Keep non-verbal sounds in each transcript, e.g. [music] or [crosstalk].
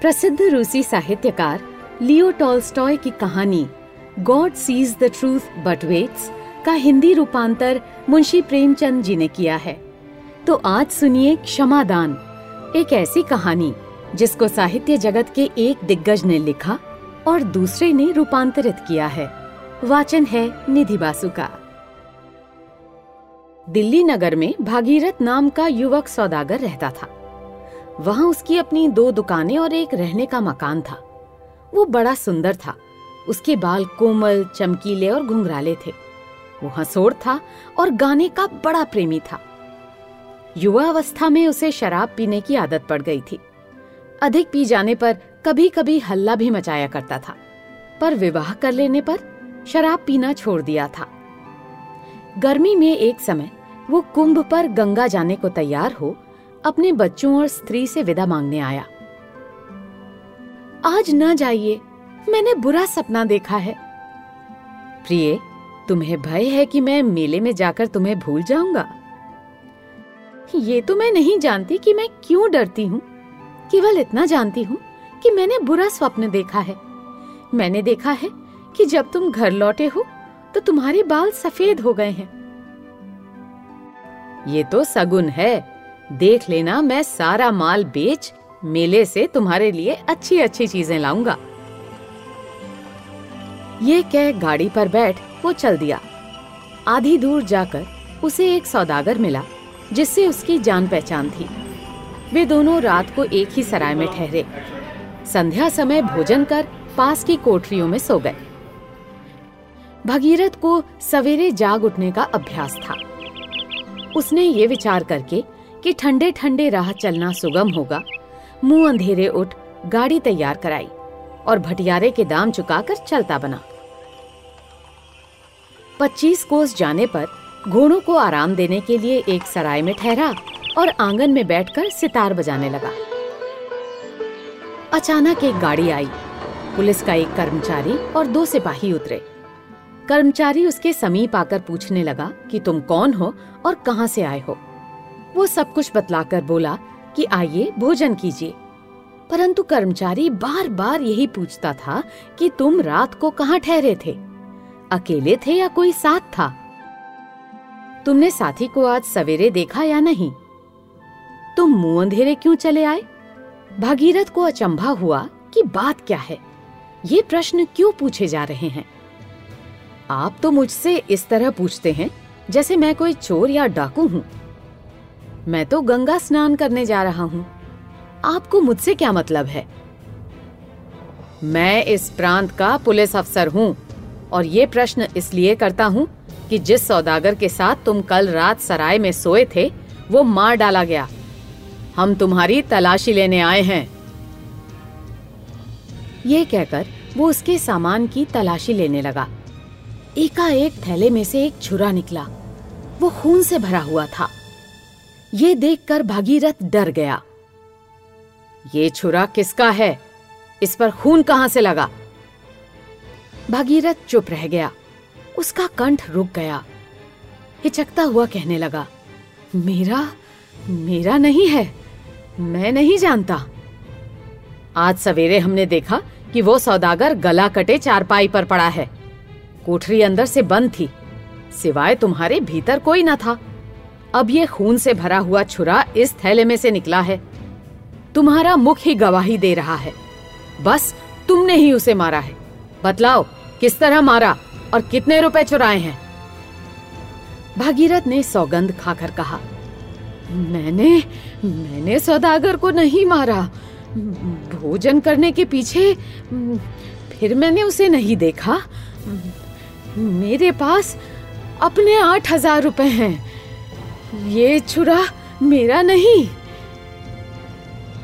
प्रसिद्ध रूसी साहित्यकार लियो टॉल्स्टॉय की कहानी, God sees the truth but waits, का हिंदी रूपांतर मुंशी प्रेमचंद जी ने किया है। तो आज सुनिए क्षमादान, एक ऐसी कहानी जिसको साहित्य जगत के एक दिग्गज ने लिखा और दूसरे ने रूपांतरित किया है। वाचन है निधि बासु का। दिल्ली नगर में भागीरथ नाम का युवक सौदागर रहता था। वहाँ उसकी अपनी दो दुकानें और एक रहने का मकान था। वो बड़ा सुंदर था। उसके बाल कोमल, चमकीले और घुंघराले थे। वो हंसोड़ था और गाने का बड़ा प्रेमी था। युवा अवस्था में उसे शराब पीने की आदत पड़ गई थी। अधिक पी जाने पर कभी कभी हल्ला भी मचाया करता था। पर विवाह कर लेने पर शराब पीना छोड़ दिया था। गर्मी में एक समय वो कुंभ पर गंगा जाने को तैयार हो अपने बच्चों और स्त्री से विदा मांगने आया। आज न जाइए, मैंने बुरा सपना देखा है। प्रिय, तुम्हें भय है कि मैं मेले में जाकर तुम्हें भूल जाऊँगा? ये तो मैं नहीं जानती कि मैं क्यों डरती हूँ। केवल इतना जानती हूँ कि मैंने बुरा स्वप्न देखा है। मैंने देखा है कि जब तुम घर लौटे हो तो तुम्हारे बाल सफ़ेद हो गए हैं। ये तो सगुन है। देख लेना, मैं सारा माल बेच, मेले से तुम्हारे लिए अच्छी अच्छी चीज़ें लाऊँगा। ये कह गाड़ी पर बैठ, वो चल दिया। आधी दूर जाकर उसे एक सौदागर मिला, जिससे उसकी जान पहचान थी। वे दोनों रात को एक ही सराय में ठहरे। संध्या समय भोजन कर पास की कोठरियों में सो गए। भगीरथ को सवेरे जाग उठने का अभ्यास था। उसने ये विचार करके कि ठंडे ठंडे राह चलना सुगम होगा। मुँह अंधेरे उठ, गाड़ी तैयार कराई और भटियारे के दाम चुकाकर चलता बना। पच्चीस कोस जाने पर घोड़ों को आराम देने के लिए एक सराय में ठहरा और आँगन में बैठकर सितार बजाने लगा। अचानक एक गाड़ी आई। पुलिस का एक कर्मचारी और दो सिपाही उतरे। कर्मचारी उसके समीप आकर पूछने लगा कि तुम कौन हो और कहाँ से आए हो? वो सब कुछ बतलाकर बोला कि आइए भोजन कीजिए। परंतु कर्मचारी बार बार यही पूछता था कि तुम रात को कहाँ ठहरे थे? अकेले थे या कोई साथ था? तुमने साथी को आज सवेरे देखा या नहीं? तुम मुँह अंधेरे क्यों चले आए? भागीरथ को अचंभा हुआ कि बात क्या है? ये प्रश्न क्यों पूछे जा रहे हैं? आप तो मुझसे इस तरह पूछते हैं जैसे मैं कोई चोर या डाकू हूँ। मैं तो गंगा स्नान करने जा रहा हूँ। आपको मुझसे क्या मतलब है? मैं इस प्रांत का पुलिस अफसर हूँ और ये प्रश्न इसलिए करता हूँ कि जिस सौदागर के साथ तुम कल रात सराय में सोए थे, वो मार डाला गया। हम तुम्हारी तलाशी लेने आए हैं। ये कहकर वो उसके सामान की तलाशी लेने लगा। एकाएक थैले में से एक छुरा निकला। वो खून से भरा हुआ था। ये देखकर भागीरथ डर गया। ये छुरा किसका है? इस पर खून कहाँ से लगा? भागीरथ चुप रह गया। उसका कंठ रुक गया। हिचकता हुआ कहने लगा, मेरा मेरा नहीं है। मैं नहीं जानता। आज सवेरे हमने देखा कि वो सौदागर गला कटे चारपाई पर पड़ा है। कोठरी अंदर से बंद थी। सिवाय तुम्हारे भीतर कोई न था। अब ये खून से भरा हुआ छुरा इस थैले में से निकला है। तुम्हारा मुख ही गवाही दे रहा है। बस, तुमने ही उसे मारा है। बतलाओ, किस तरह मारा और कितने रुपए चुराए हैं? भागीरथ ने सौगंध खाकर कहा, मैंने मैंने सौदागर को नहीं मारा। भोजन करने के पीछे, फिर मैंने उसे नहीं देखा। मेरे पास अपने आठ हज़ार रुपए हैं। ये छुरा मेरा नहीं।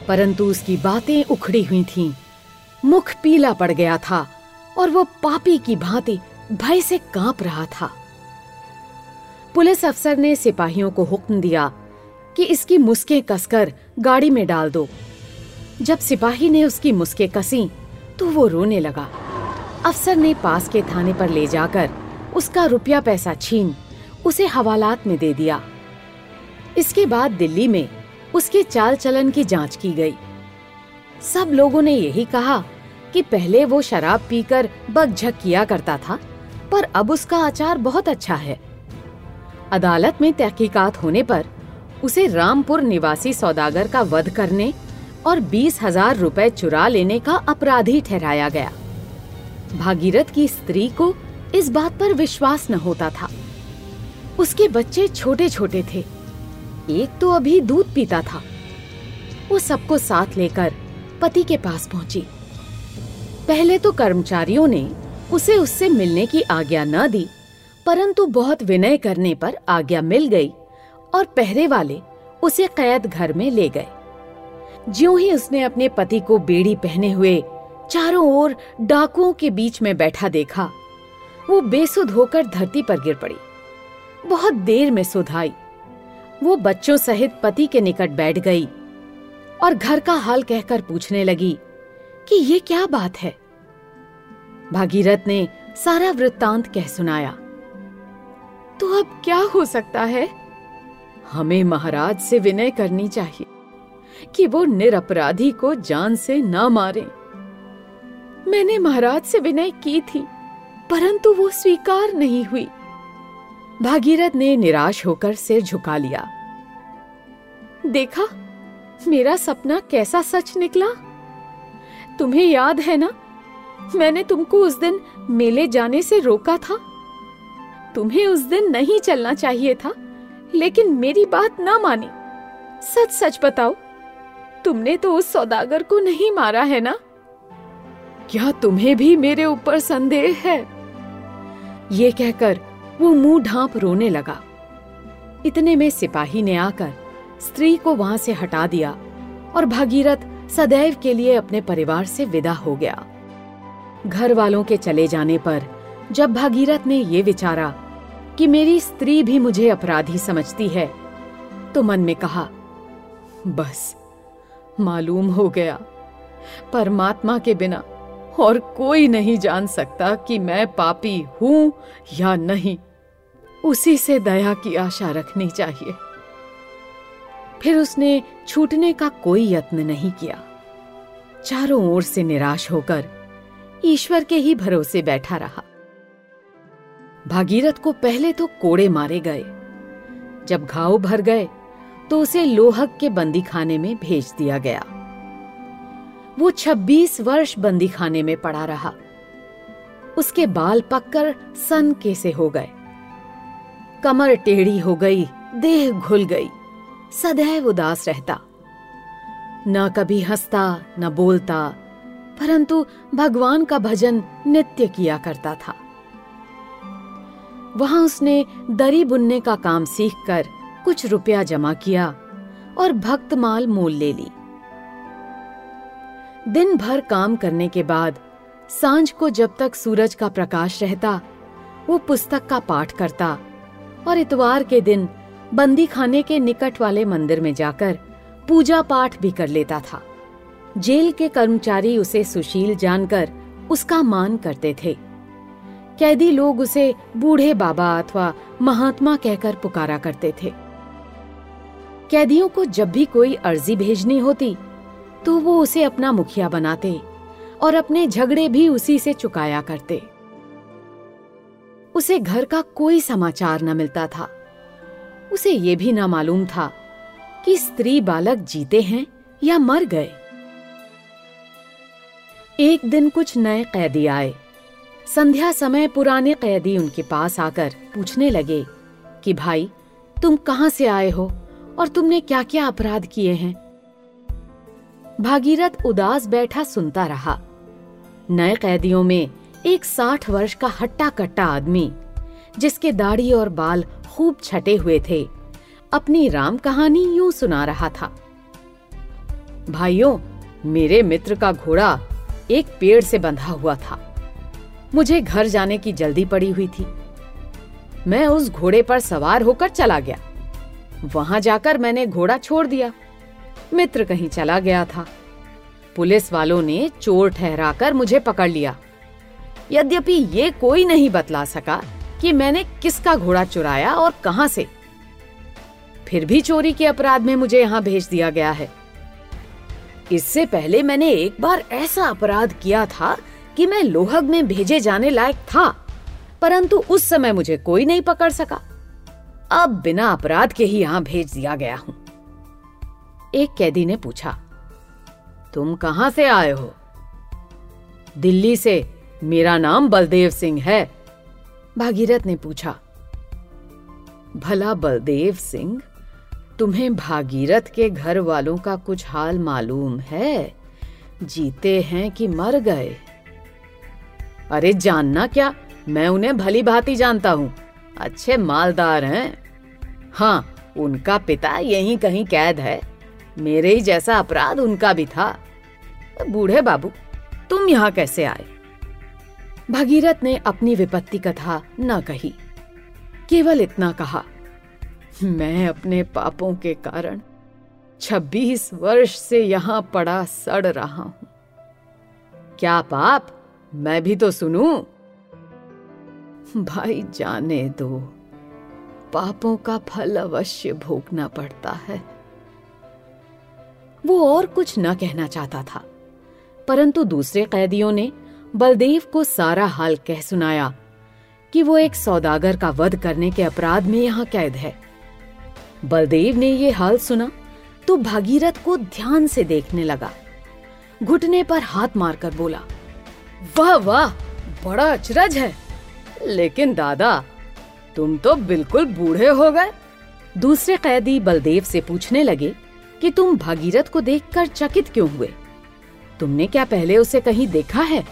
परंतु उसकी बातें उखड़ी हुई थीं। मुख पीला पड़ गया था और वो पापी की भांति भय से काँप रहा था। पुलिस अफसर ने सिपाहियों को हुक्म दिया कि इसकी मुस्के कसकर गाड़ी में डाल दो। जब सिपाही ने उसकी मुस्के कसी तो वो रोने लगा। अफसर ने पास के थाने पर ले जाकर उसका रुपया पैसा छीन, उसे हवालात में दे दिया। इसके बाद दिल्ली में उसके चाल चलन की जाँच की गई। सब लोगों ने यही कहा कि पहले वो शराब पीकर बकझक किया करता था, पर अब उसका आचार बहुत अच्छा है। अदालत में तहकीकात होने पर उसे रामपुर निवासी सौदागर का वध करने और बीस हज़ार रूपए चुरा लेने का अपराधी ठहराया गया। भागीरथ की स्त्री को इस बात पर विश्वास न होता था। उसके बच्चे छोटे छोटे थे। एक तो अभी दूध पीता था। वो सबको साथ लेकर पति के पास पहुँची। पहले तो कर्मचारियों ने उसे उससे मिलने की आज्ञा न दी, परंतु बहुत विनय करने पर आज्ञा मिल गई और पहरे वाले उसे कैद घर में ले गए। ज्यों ही उसने अपने पति को बेड़ी पहने हुए चारों ओर डाकुओं के बीच में बैठा देखा, वो बेसुध होकर धरती पर गिर पड़ी। बहुत देर में सुध आई वो बच्चों सहित पति के निकट बैठ गई और घर का हाल कहकर पूछने लगी कि ये क्या बात है? भागीरथ ने सारा वृत्तांत कह सुनाया। तो अब क्या हो सकता है? हमें महाराज से विनय करनी चाहिए कि वो निरपराधी को जान से न मारे। मैंने महाराज से विनय की थी, परंतु वो स्वीकार नहीं हुई। भागीरथ ने निराश होकर सिर झुका लिया। देखा, मेरा सपना कैसा सच निकला? तुम्हें याद है ना? मैंने तुमको उस दिन मेले जाने से रोका था। तुम्हें उस दिन नहीं चलना चाहिए था, लेकिन मेरी बात ना मानी। सच सच बताओ, तुमने तो उस सौदागर को नहीं मारा है ना? क्या तुम्हें भी मेरे ऊपर संदेह है? ये कहकर वो मुँह ढांप रोने लगा। इतने में सिपाही ने आकर स्त्री को वहाँ से हटा दिया और भागीरथ सदैव के लिए अपने परिवार से विदा हो गया। घर वालों के चले जाने पर जब भागीरथ ने ये विचारा कि मेरी स्त्री भी मुझे अपराधी समझती है तो मन में कहा, बस, मालूम हो गया। परमात्मा के बिना और कोई नहीं जान सकता कि मैं पापी हूँ या नहीं। उसी से दया की आशा रखनी चाहिए। फिर उसने छूटने का कोई यत्न नहीं किया। चारों ओर से निराश होकर ईश्वर के ही भरोसे बैठा रहा। भागीरथ को पहले तो कोड़े मारे गए। जब घाव भर गए तो उसे लोहक के बंदी खाने में भेज दिया गया। वो 26 वर्ष बंदी खाने में पड़ा रहा। उसके बाल पककर सन के हो गए। कमर टेढ़ी हो गई, देह घुल गई। सदैव उदास रहता। न कभी हंसता, न बोलता, परंतु भगवान का भजन नित्य किया करता था। वहाँ उसने दरी बुनने का काम सीखकर कुछ रुपया जमा किया और भक्तमाल मोल ले ली। दिन भर काम करने के बाद, साँझ को जब तक सूरज का प्रकाश रहता, वो पुस्तक का पाठ करता और इतवार के दिन बंदी खाने के निकट वाले मंदिर में जाकर पूजा पाठ भी कर लेता था। जेल के कर्मचारी उसे सुशील जानकर उसका मान करते थे। कैदी लोग उसे बूढ़े बाबा अथवा महात्मा कहकर पुकारा करते थे। कैदियों को जब भी कोई अर्जी भेजनी होती तो वो उसे अपना मुखिया बनाते और अपने झगड़े भी उसी से चुकाया करते। उसे घर का कोई समाचार न मिलता था। उसे ये भी ना मालूम था कि स्त्री बालक जीते हैं या मर गए। एक दिन कुछ नए कैदी आए। संध्या समय पुराने कैदी उनके पास आकर पूछने लगे कि, भाई, तुम कहाँ से आए हो और तुमने क्या क्या अपराध किए हैं? भागीरथ उदास बैठा सुनता रहा। नए कैदियों में एक साठ वर्ष का हट्टा कट्टा आदमी, जिसके दाढ़ी और बाल खूब छटे हुए थे, अपनी राम कहानी यूँ सुना रहा था। भाइयों, मेरे मित्र का घोड़ा एक पेड़ से बंधा हुआ था। मुझे घर जाने की जल्दी पड़ी हुई थी। मैं उस घोड़े पर सवार होकर चला गया। वहाँ जाकर मैंने घोड़ा छोड़ दिया। मित्र कहीं चला गया था। पुलिस वालों ने चोर ठहराकर मुझे पकड़ लिया। यद्यपि ये कोई नहीं बतला सका कि मैंने किसका घोड़ा चुराया और कहाँ से। फिर भी चोरी के अपराध में मुझे यहाँ भेज दिया गया है। इससे पहले मैंने एक बार ऐसा अपराध किया था कि मैं लोहग में भेजे जाने लायक था, परंतु उस समय मुझे कोई नहीं पकड़ सका। अब बिना अपराध के ही यहाँ भेज दिया गया हूँ। एक कैदी ने पूछा, तुम कहाँ से आए हो? दिल्ली से। मेरा नाम बलदेव सिंह है। भागीरथ ने पूछा, भला बलदेव सिंह, तुम्हें भागीरथ के घर वालों का कुछ हाल मालूम है? जीते हैं कि मर गए? अरे जानना क्या? मैं उन्हें भली भांति जानता हूँ। अच्छे मालदार हैं। हाँ उनका पिता यहीं कहीं कैद है। मेरे ही जैसा अपराध उनका भी था। बूढ़े बाबू, तुम यहाँ कैसे आए? भगीरथ ने अपनी विपत्ति कथा न कही, केवल इतना कहा, मैं अपने पापों के कारण छब्बीस वर्ष से यहाँ पड़ा सड़ रहा हूँ। क्या पाप? मैं भी तो सुनू? भाई जाने दो, पापों का फल अवश्य भोगना पड़ता है। वो और कुछ न कहना चाहता था। परंतु दूसरे कैदियों ने बलदेव को सारा हाल कह सुनाया कि वो एक सौदागर का वध करने के अपराध में यहाँ कैद है। बलदेव ने ये हाल सुना तो भागीरथ को ध्यान से देखने लगा। घुटने पर हाथ मारकर बोला, वाह वाह, बड़ा अचरज है। लेकिन दादा, तुम तो बिल्कुल बूढ़े हो गए। दूसरे कैदी बलदेव से पूछने लगे कि तुम भागीरथ को देखकर चकित क्यों हुए? तुमने क्या पहले उसे कहीं देखा है?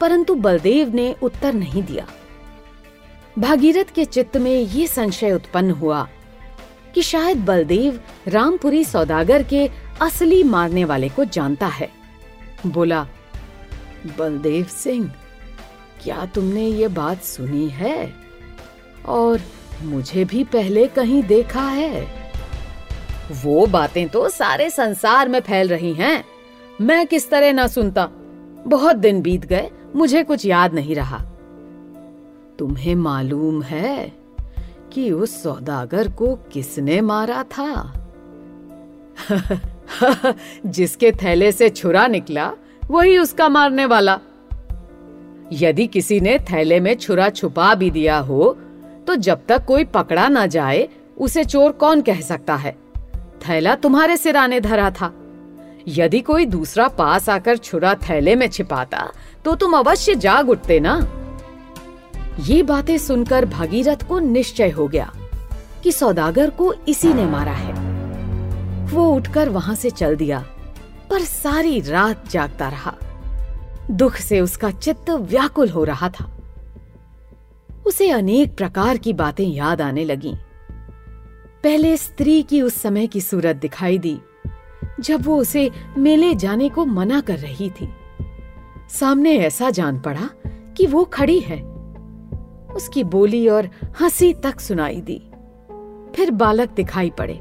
परंतु बलदेव ने उत्तर नहीं दिया। भागीरथ के चित्त में ये संशय उत्पन्न हुआ कि शायद बलदेव रामपुरी सौदागर के असली मारने वाले को जानता है। बोला, बलदेव सिंह, क्या तुमने ये बात सुनी है? और मुझे भी पहले कहीं देखा है? वो बातें तो सारे संसार में फैल रही हैं। मैं किस तरह ना सुनता। बहुत दिन बीत गए, मुझे कुछ याद नहीं रहा। तुम्हें मालूम है कि उस सौदागर को किसने मारा था? [laughs] जिसके थैले से छुरा निकला, वही उसका मारने वाला। यदि किसी ने थैले में छुरा छुपा भी दिया हो तो जब तक कोई पकड़ा ना जाए, उसे चोर कौन कह सकता है? थैला तुम्हारे सिराने धरा था। यदि कोई दूसरा पास आकर छुरा थैले में छिपाता तो तुम अवश्य जाग उठते ना। ये बातें सुनकर भागीरथ को निश्चय हो गया कि सौदागर को इसी ने मारा है। वो उठकर वहाँ से चल दिया, पर सारी रात जागता रहा। दुख से उसका चित्त व्याकुल हो रहा था। उसे अनेक प्रकार की बातें याद आने लगीं। पहले स्त्री की उस समय की सूरत दिखाई दी, जब वो उसे मेले जाने को मना कर रही थी। सामने ऐसा जान पड़ा कि वो खड़ी है। उसकी बोली और हँसी तक सुनाई दी। फिर बालक दिखाई पड़े।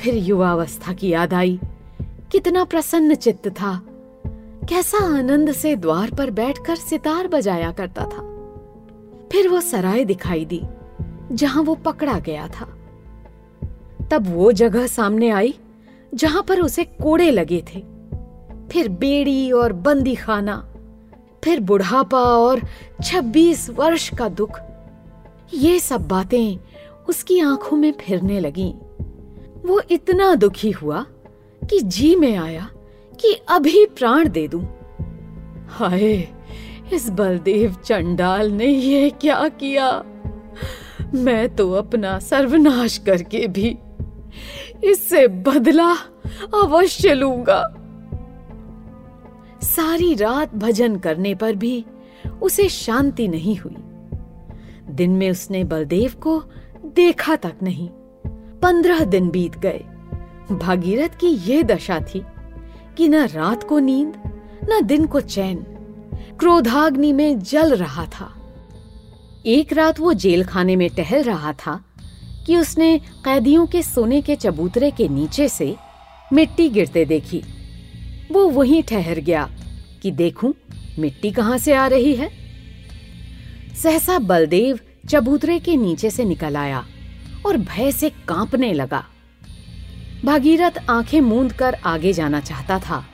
फिर युवावस्था की याद आई। कितना प्रसन्न चित्त था। कैसा आनंद से द्वार पर बैठकर सितार बजाया करता था। फिर वो सराय दिखाई दी, जहाँ वो पकड़ा गया था। तब वो जगह सामने आई, जहाँ पर उसे कोड़े लगे थे फिर बेड़ी और बंदी खाना, फिर बुढ़ापा और 26 वर्ष का दुख ये सब बातें उसकी आँखों में फिरने लगीं। वो इतना दुखी हुआ कि जी में आया कि अभी प्राण दे दूँ। हाय, इस बलदेव चंडाल ने ये क्या किया मैं तो अपना सर्वनाश करके भी इससे बदला अवश्य लूँगा। सारी रात भजन करने पर भी उसे शांति नहीं हुई। दिन में उसने बलदेव को देखा तक नहीं। पंद्रह दिन बीत गए। भागीरथ की यह दशा थी कि न रात को नींद, न दिन को चैन। क्रोधाग्नि में जल रहा था। एक रात वो जेल खाने में टहल रहा था। कि उसने कैदियों के सोने के चबूतरे के नीचे से मिट्टी गिरते देखी। वो वहीं ठहर गया कि देखूँ, मिट्टी कहाँ से आ रही है? सहसा बलदेव चबूतरे के नीचे से निकल आया और भय से कांपने लगा। भागीरथ आँखें मूंद कर आगे जाना चाहता था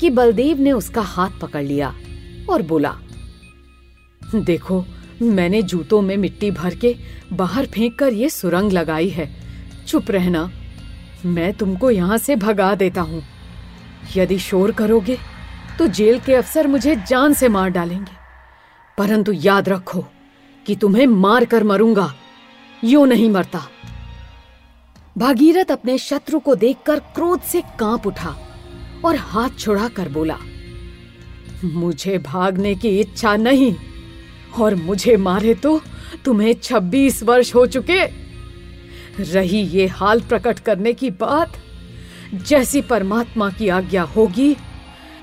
कि बलदेव ने उसका हाथ पकड़ लिया और बोला, देखो मैंने जूतों में मिट्टी भर के बाहर फेंक कर ये सुरंग लगाई है। चुप रहना। मैं तुमको यहाँ से भगा देता हूँ। यदि शोर करोगे तो जेल के अफसर मुझे जान से मार डालेंगे। परंतु याद रखो कि तुम्हें मार कर मरूँगा। यूँ नहीं मरता। भागीरथ अपने शत्रु को देखकर क्रोध से काँप उठा और हाथ छुड़ा कर बोला, मुझे भागने की इच्छा नहीं। और मुझे मारे तो तुम्हें छब्बीस वर्ष हो चुके। रही ये हाल प्रकट करने की बात, जैसी परमात्मा की आज्ञा होगी,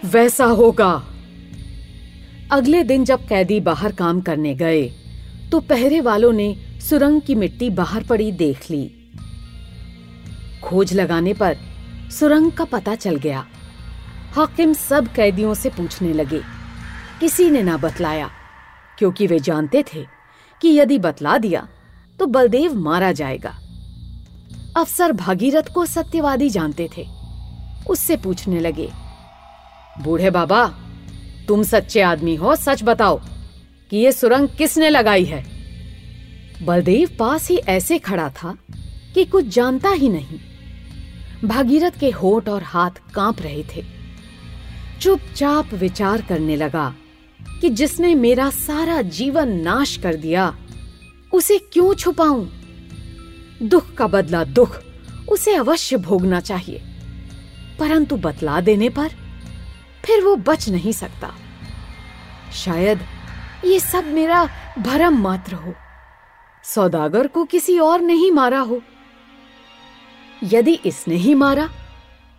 वैसा होगा। अगले दिन जब कैदी बाहर काम करने गए तो पहरे वालों ने सुरंग की मिट्टी बाहर पड़ी देख ली। खोज लगाने पर सुरंग का पता चल गया। हाकिम सब कैदियों से पूछने लगे, किसी ने ना बतलाया। क्योंकि वे जानते थे कि यदि बतला दिया तो बलदेव मारा जाएगा। अफसर भागीरथ को सत्यवादी जानते थे। उससे पूछने लगे, बूढ़े बाबा, तुम सच्चे आदमी हो, सच बताओ, कि ये सुरंग किसने लगाई है? बलदेव पास ही ऐसे खड़ा था कि कुछ जानता ही नहीं। भागीरथ के होठ और हाथ काँप रहे थे। चुपचाप विचार करने लगा कि जिसने मेरा सारा जीवन नाश कर दिया, उसे क्यों छुपाऊं? दुख का बदला दुख, उसे अवश्य भोगना चाहिए। परंतु बतला देने पर फिर वो बच नहीं सकता। शायद ये सब मेरा भरम मात्र हो। सौदागर को किसी और ने ही मारा हो। यदि इसने ही मारा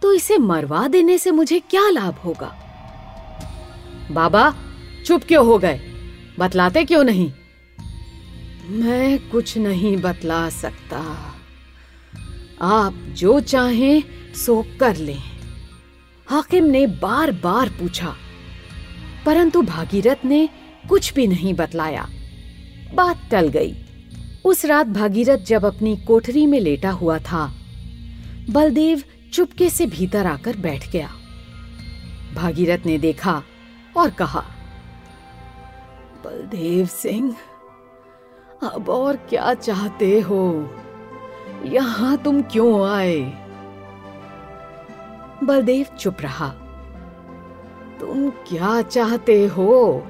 तो इसे मरवा देने से मुझे क्या लाभ होगा? बाबा चुप क्यों हो गए? बतलाते क्यों नहीं? मैं कुछ नहीं बतला सकता। आप जो चाहें, सो कर लें। हाकिम ने बार बार पूछा, परंतु भागीरथ ने कुछ भी नहीं बतलाया। बात टल गई। उस रात भागीरथ जब अपनी कोठरी में लेटा हुआ था, बलदेव चुपके से भीतर आकर बैठ गया। भागीरथ ने देखा और कहा बलदेव सिंह, अब और क्या चाहते हो? यहाँ तुम क्यों आए? बलदेव चुप रहा। तुम क्या चाहते हो?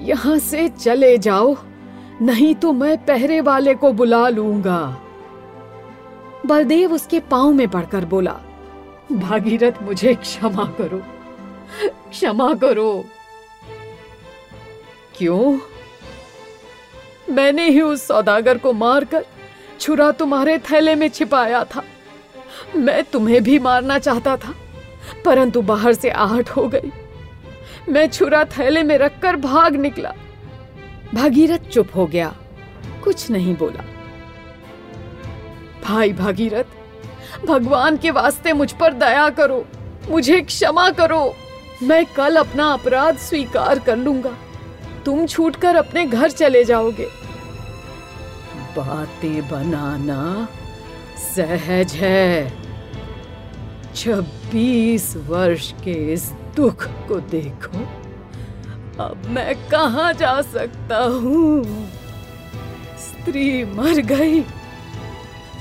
यहाँ से चले जाओ, नहीं तो मैं पहरे वाले को बुला लूँगा। बलदेव उसके पाँव में पड़कर बोला, भागीरथ मुझे क्षमा करो क्षमा करो। क्यों? मैंने ही उस सौदागर को मारकर छुरा तुम्हारे थैले में छिपाया था। मैं तुम्हें भी मारना चाहता था, परंतु बाहर से आहट हो गई। मैं छुरा थैले में रखकर भाग निकला। भागीरथ चुप हो गया, कुछ नहीं बोला। भाई भागीरथ, भगवान के वास्ते मुझ पर दया करो, मुझे क्षमा करो। मैं कल अपना अपराध स्वीकार कर लूँगा। तुम छूटकर अपने घर चले जाओगे। बातें बनाना सहज है। छब्बीस वर्ष के इस दुख को देखो। अब मैं कहा जा सकता हूँ? स्त्री मर गई,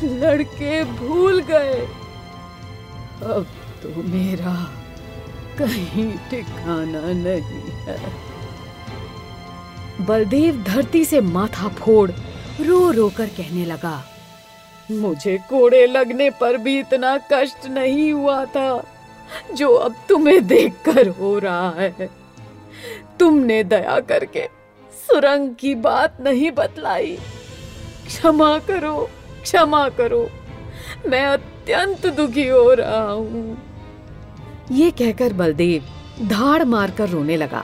लड़के भूल गए। अब तो मेरा कहीं ठिकाना नहीं है। बलदेव धरती से माथा फोड़ रो रो कर कहने लगा। मुझे कोड़े लगने पर भी इतना कष्ट नहीं हुआ था जो अब तुम्हें देखकर हो रहा है। तुमने दया करके सुरंग की बात नहीं बतलाई। क्षमा करो क्षमा करो मैं अत्यंत दुखी हो रहा हूँ। ये कहकर बलदेव धाड़ मारकर रोने लगा।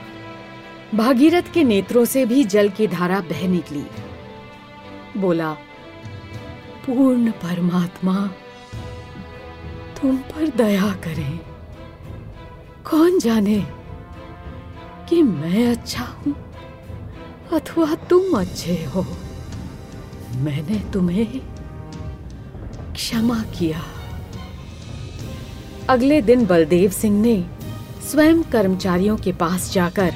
भागीरथ के नेत्रों से भी जल की धारा बह निकली। बोला, पूर्ण परमात्मा, तुम पर दया करें। कौन जाने कि मैं अच्छा हूँ अथवा तुम अच्छे हो? मैंने तुम्हें क्षमा किया। अगले दिन बलदेव सिंह ने स्वयं कर्मचारियों के पास जाकर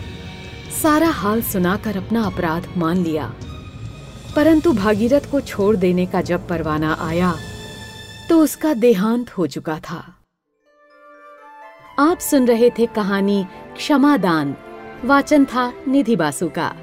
सारा हाल सुनाकर अपना अपराध मान लिया। परंतु भागीरथ को छोड़ देने का जब परवाना आया तो उसका देहांत हो चुका था। आप सुन रहे थे कहानी क्षमादान, वाचन था निधि बासु का।